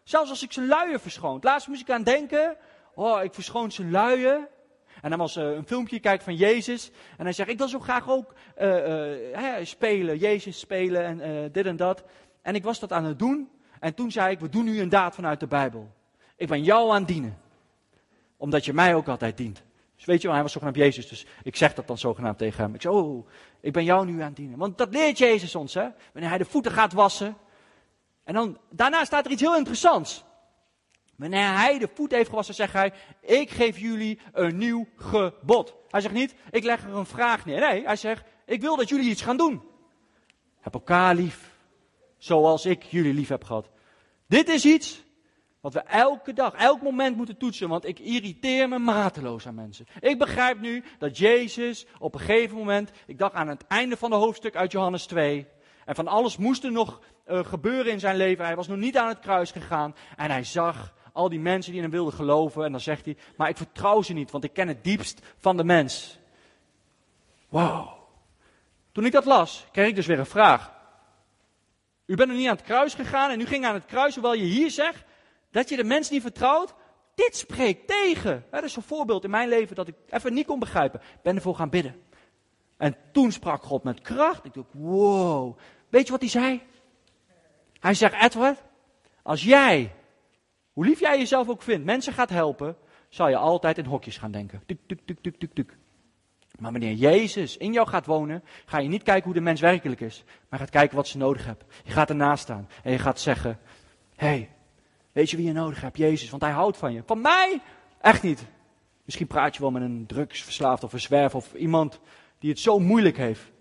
Zelfs als ik zijn luien verschoont. Laatst moest ik aan denken, oh ik verschoon zijn luien. En dan was uh, een filmpje kijken van Jezus. En hij zegt, ik wil zo graag ook uh, uh, spelen, Jezus spelen en dit en dat. En ik was dat aan het doen. En toen zei ik, we doen nu een daad vanuit de Bijbel. Ik ben jou aan het dienen. Omdat je mij ook altijd dient. Dus weet je wel, hij was zogenaamd Jezus, dus ik zeg dat dan zogenaamd tegen hem. Ik zeg, oh, ik ben jou nu aan het dienen. Want dat leert Jezus ons, hè. Wanneer hij de voeten gaat wassen. En dan, daarna staat er iets heel interessants. Wanneer hij de voet heeft gewassen, zegt hij, ik geef jullie een nieuw gebod. Hij zegt niet, ik leg er een vraag neer. Nee, hij zegt, ik wil dat jullie iets gaan doen. Heb elkaar lief, zoals ik jullie lief heb gehad. Dit is iets wat we elke dag, elk moment moeten toetsen, want ik irriteer me mateloos aan mensen. Ik begrijp nu dat Jezus op een gegeven moment, ik dacht aan het einde van de hoofdstuk uit Johannes 2, en van alles moest er nog uh, gebeuren in zijn leven. Hij was nog niet aan het kruis gegaan en hij zag al die mensen die in hem wilden geloven en dan zegt hij, maar ik vertrouw ze niet, want ik ken het diepst van de mens. Wow. Toen ik dat las, kreeg ik dus weer een vraag. U bent nog niet aan het kruis gegaan en u ging aan het kruis, hoewel je hier zegt dat je de mens niet vertrouwt. Dit spreekt tegen. Dat is een voorbeeld in mijn leven dat ik even niet kon begrijpen. Ik ben ervoor gaan bidden. En toen sprak God met kracht. Ik dacht, wow. Weet je wat hij zei? Hij zegt, Edward, als jij, hoe lief jij jezelf ook vindt, mensen gaat helpen, zal je altijd in hokjes gaan denken. Tuk, tuk, tuk, tuk, tuk. Maar wanneer Jezus in jou gaat wonen, ga je niet kijken hoe de mens werkelijk is, maar gaat kijken wat ze nodig hebben. Je gaat ernaast staan en je gaat zeggen, hé, hey, weet je wie je nodig hebt? Jezus, want hij houdt van je. Van mij? Echt niet. Misschien praat je wel met een drugsverslaafd of een zwerver of iemand die het zo moeilijk heeft.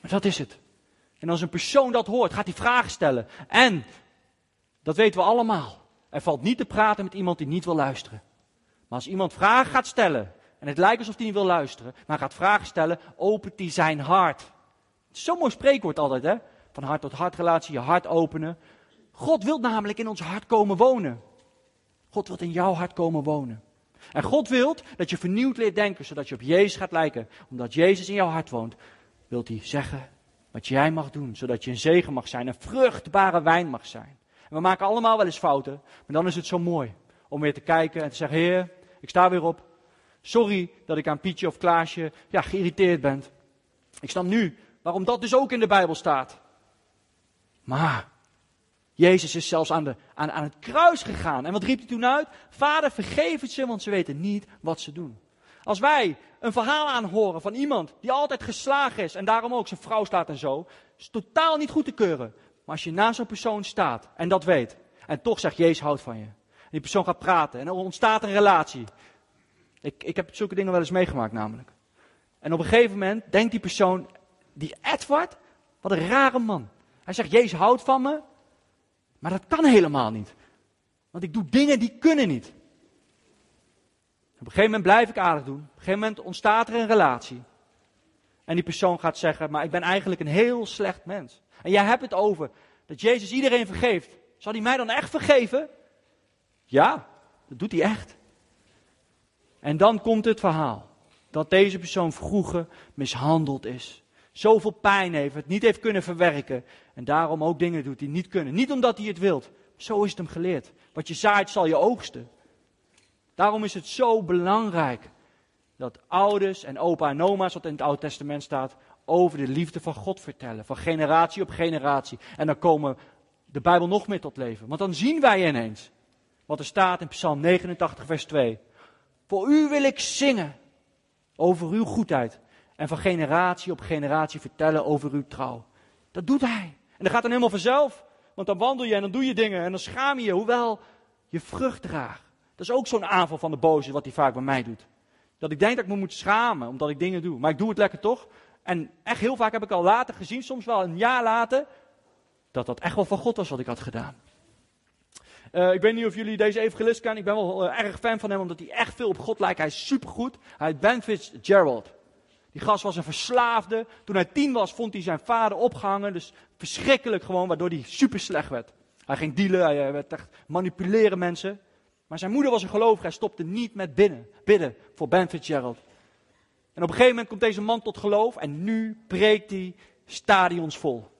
Maar dat is het. En als een persoon dat hoort, gaat hij vragen stellen. En, dat weten we allemaal, er valt niet te praten met iemand die niet wil luisteren. Maar als iemand vragen gaat stellen en het lijkt alsof hij niet wil luisteren, maar gaat vragen stellen, opent hij zijn hart. Zo'n mooi spreekwoord altijd, hè? Van hart tot hart relatie, je hart openen. God wil namelijk in ons hart komen wonen. God wil in jouw hart komen wonen. En God wil dat je vernieuwd leert denken, zodat je op Jezus gaat lijken. Omdat Jezus in jouw hart woont, wilt hij zeggen wat jij mag doen, zodat je een zegen mag zijn, een vruchtbare wijn mag zijn. En we maken allemaal wel eens fouten, maar dan is het zo mooi om weer te kijken en te zeggen, Heer, ik sta weer op, Sorry dat ik aan Pietje of Klaasje ja, geïrriteerd ben. Ik snap nu waarom dat dus ook in de Bijbel staat. Maar Jezus is zelfs aan, de, aan, aan het kruis gegaan. En wat riep hij toen uit? Vader, vergeef het ze, want ze weten niet wat ze doen. Als wij een verhaal aanhoren van iemand die altijd geslagen is en daarom ook zijn vrouw slaat en zo, is totaal niet goed te keuren. Maar als je naast zo'n persoon staat en dat weet, en toch zegt Jezus houdt van je. En die persoon gaat praten en er ontstaat een relatie. Ik, ik heb zulke dingen wel eens meegemaakt namelijk. En op een gegeven moment denkt die persoon, die Edward, wat een rare man. Hij zegt, Jezus houdt van me, maar dat kan helemaal niet. Want ik doe dingen die kunnen niet. Op een gegeven moment blijf ik aardig doen. Op een gegeven moment ontstaat er een relatie. En die persoon gaat zeggen, maar ik ben eigenlijk een heel slecht mens. En jij hebt het over dat Jezus iedereen vergeeft. Zal hij mij dan echt vergeven? Ja, dat doet hij echt. En dan komt het verhaal. Dat deze persoon vroeger mishandeld is. Zoveel pijn heeft, het niet heeft kunnen verwerken. En daarom ook dingen doet die niet kunnen. Niet omdat hij het wilt. Zo is het hem geleerd. Wat je zaait zal je oogsten. Daarom is het zo belangrijk dat ouders en opa en oma's, wat in het Oude Testament staat, over de liefde van God vertellen. Van generatie op generatie. En dan komen de Bijbel nog meer tot leven. Want dan zien wij ineens wat er staat in Psalm 89, vers 2. Voor u wil ik zingen over uw goedheid en van generatie op generatie vertellen over uw trouw. Dat doet hij. En dat gaat dan helemaal vanzelf. Want dan wandel je en dan doe je dingen en dan schaam je je, hoewel je vrucht draagt. Dat is ook zo'n aanval van de boze, wat hij vaak bij mij doet. Dat ik denk dat ik me moet schamen, omdat ik dingen doe. Maar ik doe het lekker toch. En echt heel vaak heb ik al later gezien, soms wel een jaar later, dat dat echt wel van God was wat ik had gedaan. Uh, ik weet niet of jullie deze evangelist kennen. Ik ben wel uh, erg fan van hem, omdat hij echt veel op God lijkt. Hij is supergoed. Hij heet Ben Fitzgerald. Die gast was een verslaafde. Toen hij tien was, vond hij zijn vader opgehangen. Dus verschrikkelijk gewoon, waardoor hij super slecht werd. Hij ging dealen, hij werd echt manipuleren mensen. Maar zijn moeder was een gelovige. Hij stopte niet met bidden, bidden voor Ben Fitzgerald. En op een gegeven moment komt deze man tot geloof. En nu preekt hij stadions vol.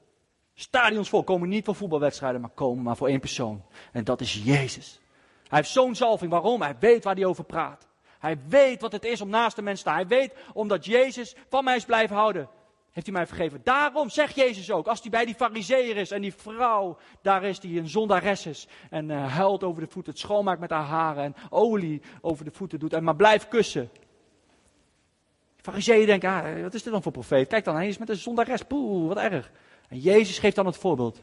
Stadions vol komen niet voor voetbalwedstrijden, maar komen maar voor één persoon. En dat is Jezus. Hij heeft zo'n zalving. Waarom? Hij weet waar hij over praat. Hij weet wat het is om naast de mens te staan. Hij weet, omdat Jezus van mij is blijven houden, heeft hij mij vergeven. Daarom zegt Jezus ook, als hij bij die fariseer is en die vrouw, daar is die een zondares is. En uh, huilt over de voeten, het schoonmaakt met haar haren en olie over de voeten doet en maar blijft kussen. Fariseeën denken, ah, wat is dit dan voor profeet? Kijk dan, hij is met een zondares, poeh, wat erg. En Jezus geeft dan het voorbeeld.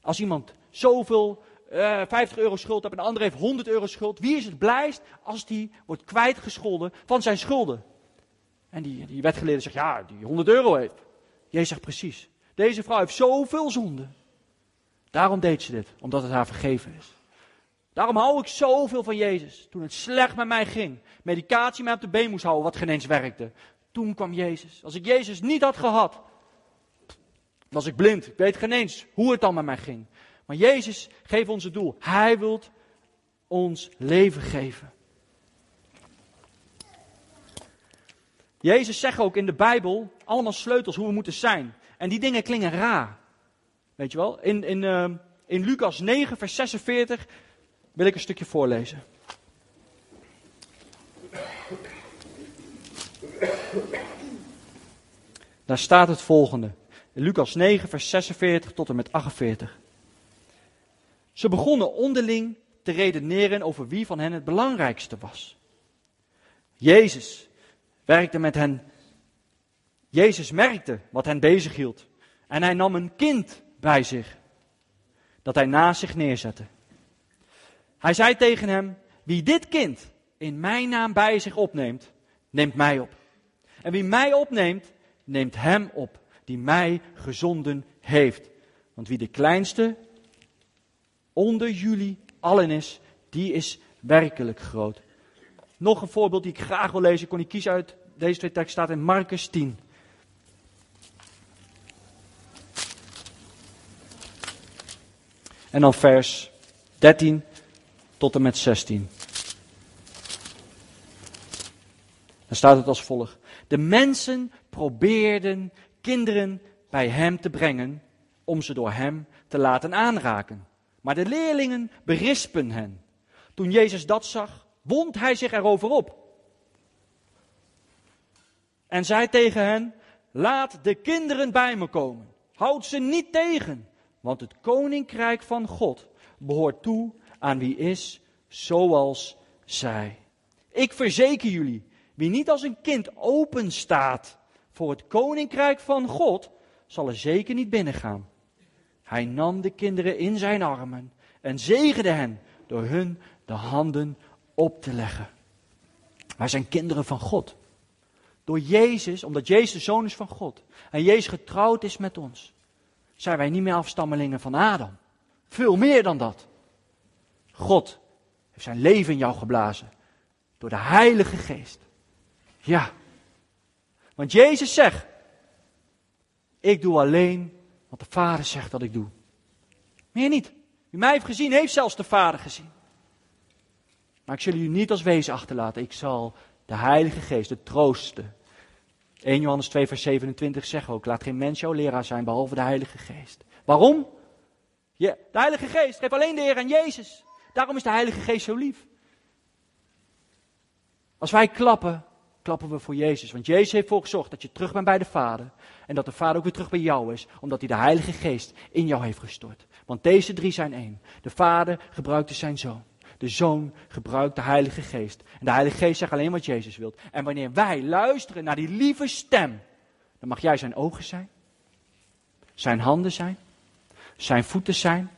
Als iemand zoveel uh, eh, 50 euro schuld hebt en de ander heeft 100 euro schuld. Wie is het blijst als die wordt kwijtgescholden van zijn schulden? En die, die wetgeleerde zegt, ja, die 100 euro heeft. Jezus zegt precies. Deze vrouw heeft zoveel zonde. Daarom deed ze dit, omdat het haar vergeven is. Daarom hou ik zoveel van Jezus. Toen het slecht met mij ging, medicatie mij op de been moest houden, wat geen eens werkte. Toen kwam Jezus. Als ik Jezus niet had gehad, was ik blind. Ik weet geen eens hoe het dan met mij ging. Maar Jezus geeft ons het doel. Hij wil ons leven geven. Jezus zegt ook in de Bijbel allemaal sleutels hoe we moeten zijn. En die dingen klingen raar. Weet je wel? In, in, uh, in Lucas 9, vers 46 wil ik een stukje voorlezen. Daar staat het volgende. Lucas 9, vers 46 tot en met 48. Ze begonnen onderling te redeneren over wie van hen het belangrijkste was. Jezus werkte met hen. Jezus merkte wat hen bezighield. En hij nam een kind bij zich, dat hij naast zich neerzette. Hij zei tegen hem: Wie dit kind in mijn naam bij zich opneemt, neemt mij op. En wie mij opneemt, neemt hem op, die mij gezonden heeft. Want wie de kleinste onder jullie allen is, die is werkelijk groot. Nog een voorbeeld die ik graag wil lezen, ik kon niet kiezen uit deze twee teksten, staat in Marcus 10. En dan vers 13 tot en met 16. Dan staat het als volgt. De mensen probeerden kinderen bij hem te brengen om ze door hem te laten aanraken. Maar de leerlingen berispen hen. Toen Jezus dat zag, wond hij zich erover op. En zei tegen hen: Laat de kinderen bij me komen. Houd ze niet tegen, want het koninkrijk van God behoort toe aan wie is zoals zij. Ik verzeker jullie, wie niet als een kind open staat voor het koninkrijk van God, zal er zeker niet binnengaan. Hij nam de kinderen in zijn armen en zegende hen door hun de handen op te leggen. Wij zijn kinderen van God. Door Jezus, omdat Jezus de zoon is van God en Jezus getrouwd is met ons, zijn wij niet meer afstammelingen van Adam. Veel meer dan dat. God heeft zijn leven in jou geblazen door de Heilige Geest. Ja. Want Jezus zegt, ik doe alleen wat de Vader zegt dat ik doe. Meer niet. Wie mij heeft gezien, heeft zelfs de Vader gezien. Maar ik zal u niet als wezen achterlaten. Ik zal de Heilige Geest, de troosten. 1 Johannes 2, vers 27 zegt ook: Laat geen mens jouw leraar zijn behalve de Heilige Geest. Waarom? De Heilige Geest geeft alleen de Heer aan Jezus. Daarom is de Heilige Geest zo lief. Als wij klappen, klappen we voor Jezus. Want Jezus heeft ervoor gezorgd dat je terug bent bij de Vader. En dat de Vader ook weer terug bij jou is, omdat hij de Heilige Geest in jou heeft gestort. Want deze drie zijn één. De Vader gebruikte zijn Zoon. De Zoon gebruikt de Heilige Geest. En de Heilige Geest zegt alleen wat Jezus wil. En wanneer wij luisteren naar die lieve stem, dan mag jij zijn ogen zijn, zijn handen zijn, zijn voeten zijn.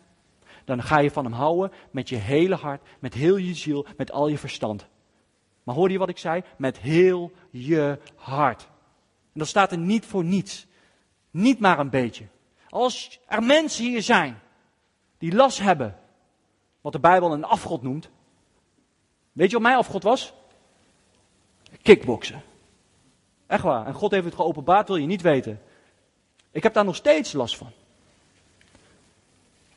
Dan ga je van hem houden met je hele hart, met heel je ziel, met al je verstand. Maar hoorde je wat ik zei? Met heel je hart. En dat staat er niet voor niets. Niet maar een beetje. Als er mensen hier zijn die last hebben, wat de Bijbel een afgod noemt. Weet je wat mijn afgod was? Kickboksen. Echt waar. En God heeft het geopenbaard, wil je niet weten. Ik heb daar nog steeds last van.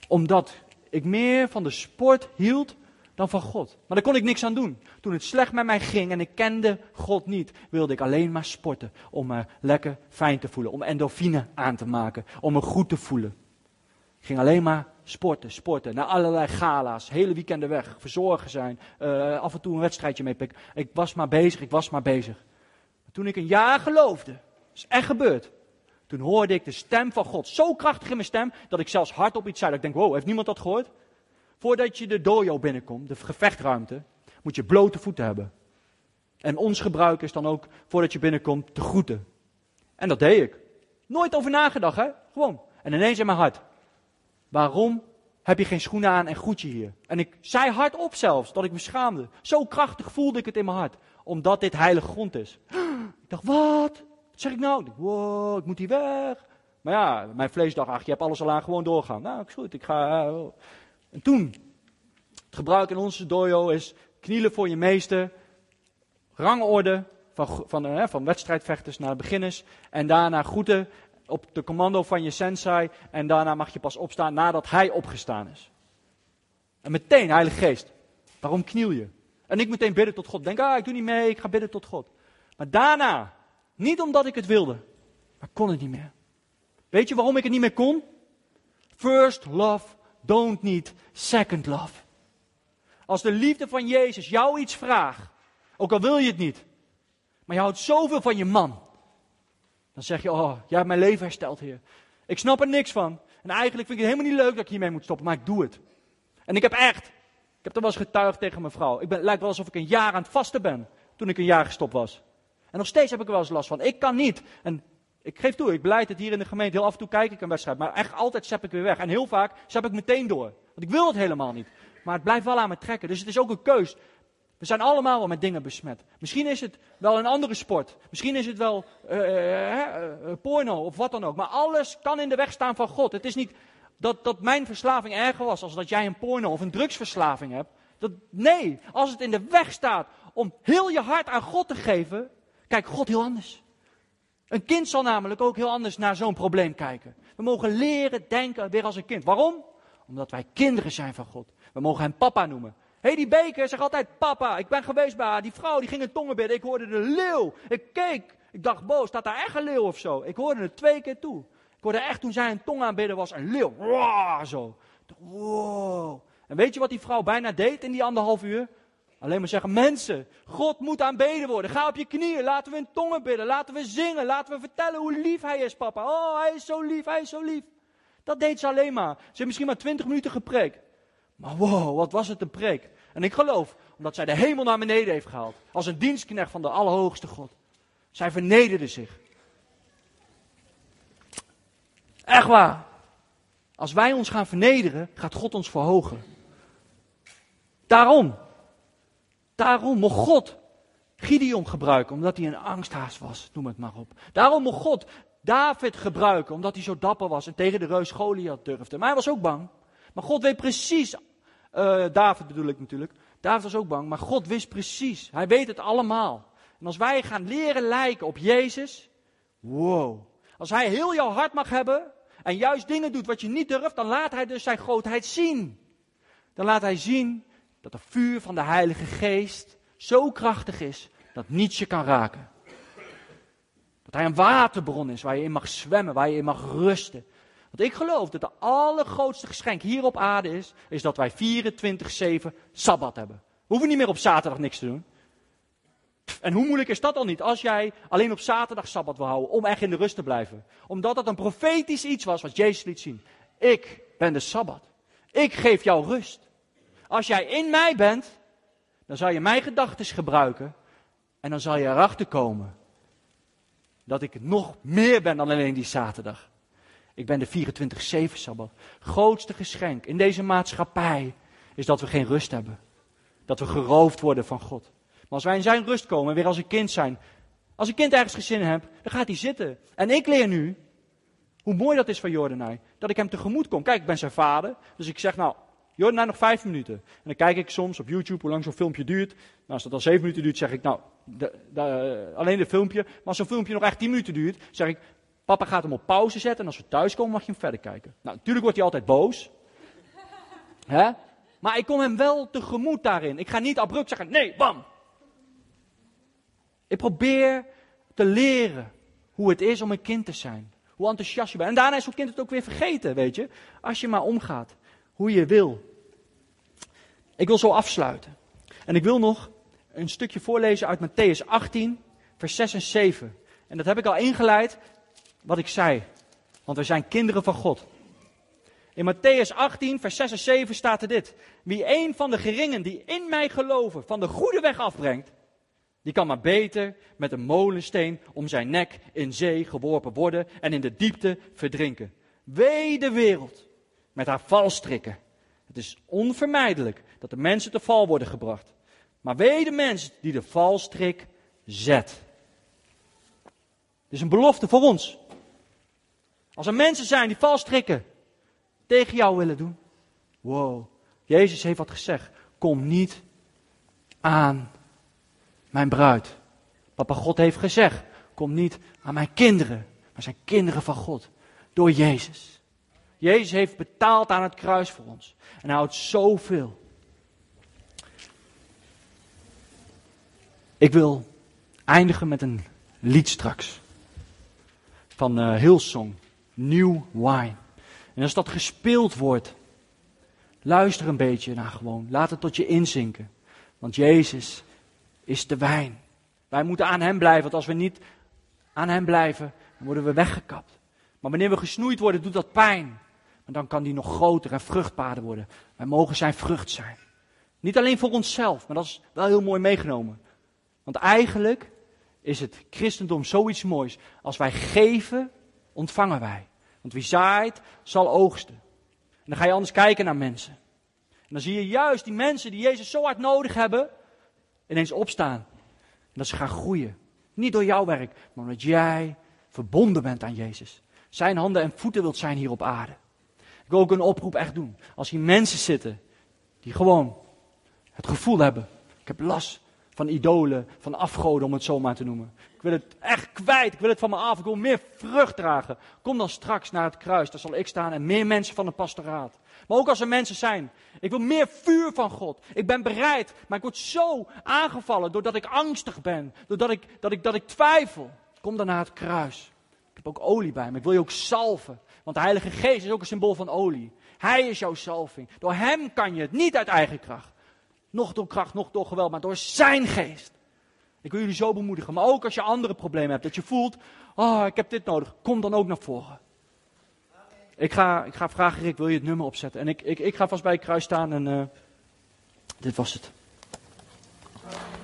Omdat ik meer van de sport hield dan van God. Maar daar kon ik niks aan doen. Toen het slecht met mij ging en ik kende God niet, wilde ik alleen maar sporten. Om me lekker fijn te voelen. Om endorfine aan te maken. Om me goed te voelen. Ik ging alleen maar sporten, sporten. Naar allerlei gala's. Hele weekenden weg. Verzorgen zijn. Uh, af en toe een wedstrijdje meepikken. Ik was maar bezig, ik was maar bezig. Toen ik een jaar geloofde, is echt gebeurd. Toen hoorde ik de stem van God zo krachtig in mijn stem, dat ik zelfs hardop iets zei. Dat ik denk, wow, heeft niemand dat gehoord? Voordat je de dojo binnenkomt, de gevechtruimte, moet je blote voeten hebben. En ons gebruik is dan ook, voordat je binnenkomt, te groeten. En dat deed ik. Nooit over nagedacht, hè? Gewoon. En ineens in mijn hart. Waarom heb je geen schoenen aan en groet je hier? En ik zei hardop zelfs, dat ik me schaamde. Zo krachtig voelde ik het in mijn hart. Omdat dit heilige grond is. Ik dacht, wat? Wat zeg ik nou? Ik wow, ik moet hier weg. Maar ja, mijn vlees dacht, ach, je hebt alles al aan, gewoon doorgaan. Nou, ik goed, ik ga... En toen, het gebruik in onze dojo is knielen voor je meester, rangorde van, van, uh, van wedstrijdvechters naar beginners en daarna groeten op de commando van je sensei en daarna mag je pas opstaan nadat hij opgestaan is. En meteen, Heilige Geest, waarom kniel je? En ik meteen bidden tot God. Denk, ah, ik doe niet mee, ik ga bidden tot God. Maar daarna, niet omdat ik het wilde, maar kon het niet meer. Weet je waarom ik het niet meer kon? First love don't need second love. Als de liefde van Jezus jou iets vraagt, ook al wil je het niet, maar je houdt zoveel van je man, dan zeg je, oh, jij hebt mijn leven hersteld, Heer. Ik snap er niks van. En eigenlijk vind ik het helemaal niet leuk dat ik hiermee moet stoppen, maar ik doe het. En ik heb echt, ik heb er wel eens getuigd tegen mijn vrouw. Ik ben, lijkt wel alsof ik een jaar aan het vasten ben, toen ik een jaar gestopt was. En nog steeds heb ik er wel eens last van. Ik kan niet. En ik geef toe, ik beleid het hier in de gemeente. Heel af en toe kijk ik een wedstrijd. Maar echt altijd zap ik weer weg. En heel vaak zap ik meteen door. Want ik wil het helemaal niet. Maar het blijft wel aan me trekken. Dus het is ook een keus. We zijn allemaal wel met dingen besmet. Misschien is het wel een andere sport. Misschien is het wel uh, uh, porno of wat dan ook. Maar alles kan in de weg staan van God. Het is niet dat, dat mijn verslaving erger was als dat jij een porno of een drugsverslaving hebt. Dat, nee, als het in de weg staat om heel je hart aan God te geven, kijkt God heel anders. Een kind zal namelijk ook heel anders naar zo'n probleem kijken. We mogen leren denken weer als een kind. Waarom? Omdat wij kinderen zijn van God. We mogen hem papa noemen. Hé, hey, die beker zegt altijd papa. Ik ben geweest bij haar. Die vrouw die ging in tongen bidden. Ik hoorde de leeuw. Ik keek. Ik dacht, boos, staat daar echt een leeuw of zo? Ik hoorde het twee keer toe. Ik hoorde echt toen zij een tong aanbidden was een leeuw. Wow, zo. Wow. En weet je wat die vrouw bijna deed in die anderhalf uur? Alleen maar zeggen, mensen, God moet aanbeden worden. Ga op je knieën, laten we in tongen bidden, laten we zingen, laten we vertellen hoe lief hij is, papa. Oh, hij is zo lief, hij is zo lief. Dat deed ze alleen maar. Ze heeft misschien maar twintig minuten gepreekt. Maar wow, wat was het een preek. En ik geloof, omdat zij de hemel naar beneden heeft gehaald. Als een dienstknecht van de Allerhoogste God. Zij vernederde zich. Echt waar. Als wij ons gaan vernederen, gaat God ons verhogen. Daarom Daarom mocht God Gideon gebruiken, omdat hij een angsthaas was, noem het maar op. Daarom mocht God David gebruiken, omdat hij zo dapper was en tegen de reus Goliath durfde. Maar hij was ook bang. Maar God weet precies, uh, David bedoel ik natuurlijk, David was ook bang, maar God wist precies. Hij weet het allemaal. En als wij gaan leren lijken op Jezus, wow. Als hij heel jouw hart mag hebben en juist dingen doet wat je niet durft, dan laat hij dus zijn grootheid zien. Dan laat hij zien dat het vuur van de Heilige Geest zo krachtig is dat niets je kan raken. Dat hij een waterbron is waar je in mag zwemmen, waar je in mag rusten. Want ik geloof dat de allergrootste geschenk hier op aarde is, is dat wij 24-7 Sabbat hebben. We hoeven niet meer op zaterdag niks te doen. En hoe moeilijk is dat dan niet als jij alleen op zaterdag sabbat wil houden om echt in de rust te blijven? Omdat dat een profetisch iets was wat Jezus liet zien. Ik ben de sabbat. Ik geef jou rust. Als jij in mij bent, dan zal je mijn gedachten gebruiken en dan zal je erachter komen dat ik nog meer ben dan alleen die zaterdag. Ik ben de 24-7 sabbat. Grootste geschenk in deze maatschappij is dat we geen rust hebben. Dat we geroofd worden van God. Maar als wij in zijn rust komen, weer als een kind zijn. Als een kind ergens gezin hebt, dan gaat hij zitten. En ik leer nu, hoe mooi dat is van Jordanai, dat ik hem tegemoet kom. Kijk, ik ben zijn vader, dus ik zeg nou, Jordanai nog vijf minuten. En dan kijk ik soms op YouTube hoe lang zo'n filmpje duurt. Nou, als dat al zeven minuten duurt, zeg ik nou, de, de, alleen het filmpje. Maar als zo'n filmpje nog echt tien minuten duurt, zeg ik, papa gaat hem op pauze zetten en als we thuis komen mag je hem verder kijken. Nou, natuurlijk wordt hij altijd boos. Hè? Maar ik kom hem wel tegemoet daarin. Ik ga niet abrupt zeggen, nee, bam, ik probeer te leren hoe het is om een kind te zijn. Hoe enthousiast je bent. En daarna is zo'n kind het ook weer vergeten, weet je. Als je maar omgaat. Hoe je wil. Ik wil zo afsluiten. En ik wil nog een stukje voorlezen uit Matthäus 18, vers 6 en 7. En dat heb ik al ingeleid wat ik zei. Want we zijn kinderen van God. In Matthäus 18, vers 6 en 7 staat er dit. Wie een van de geringen die in mij geloven van de goede weg afbrengt, die kan maar beter met een molensteen om zijn nek in zee geworpen worden en in de diepte verdrinken. Wee de wereld met haar valstrikken. Het is onvermijdelijk dat de mensen te val worden gebracht. Maar wee de mens die de valstrik zet. Dit is een belofte voor ons. Als er mensen zijn die valstrikken tegen jou willen doen. Wow, Jezus heeft wat gezegd. Kom niet aan mijn bruid. Papa God heeft gezegd, kom niet aan mijn kinderen, maar zijn kinderen van God. Door Jezus. Jezus heeft betaald aan het kruis voor ons. En hij houdt zoveel. Ik wil eindigen met een lied straks. Van uh, Hillsong, New Wine. En als dat gespeeld wordt, luister een beetje naar gewoon. Laat het tot je inzinken. Want Jezus is de wijn. Wij moeten aan Hem blijven, want als we niet aan Hem blijven, dan worden we weggekapt. Maar wanneer we gesnoeid worden, doet dat pijn. Maar dan kan die nog groter en vruchtbaarder worden. Wij mogen zijn vrucht zijn. Niet alleen voor onszelf, maar dat is wel heel mooi meegenomen. Want eigenlijk is het christendom zoiets moois. Als wij geven, ontvangen wij. Want wie zaait, zal oogsten. En dan ga je anders kijken naar mensen. En dan zie je juist die mensen die Jezus zo hard nodig hebben, ineens opstaan. En dat ze gaan groeien. Niet door jouw werk, maar omdat jij verbonden bent aan Jezus. Zijn handen en voeten wilt zijn hier op aarde. Ik wil ook een oproep echt doen. Als hier mensen zitten die gewoon het gevoel hebben. Ik heb last van idolen, van afgoden om het zo maar te noemen. Ik wil het echt kwijt, ik wil het van me af, ik wil meer vrucht dragen. Kom dan straks naar het kruis, daar zal ik staan en meer mensen van de pastoraat. Maar ook als er mensen zijn. Ik wil meer vuur van God. Ik ben bereid, maar ik word zo aangevallen doordat ik angstig ben. Doordat ik, dat ik, dat ik twijfel. Kom dan naar het kruis. Ik heb ook olie bij me. Ik wil je ook salven. Want de Heilige Geest is ook een symbool van olie. Hij is jouw salving. Door Hem kan je het niet uit eigen kracht. Nog door kracht, nog door geweld, maar door Zijn geest. Ik wil jullie zo bemoedigen. Maar ook als je andere problemen hebt. Dat je voelt, oh ik heb dit nodig. Kom dan ook naar voren. Ik ga, ik ga vragen, Rick, wil je het nummer opzetten? En ik, ik, ik ga vast bij het kruis staan en uh, dit was het.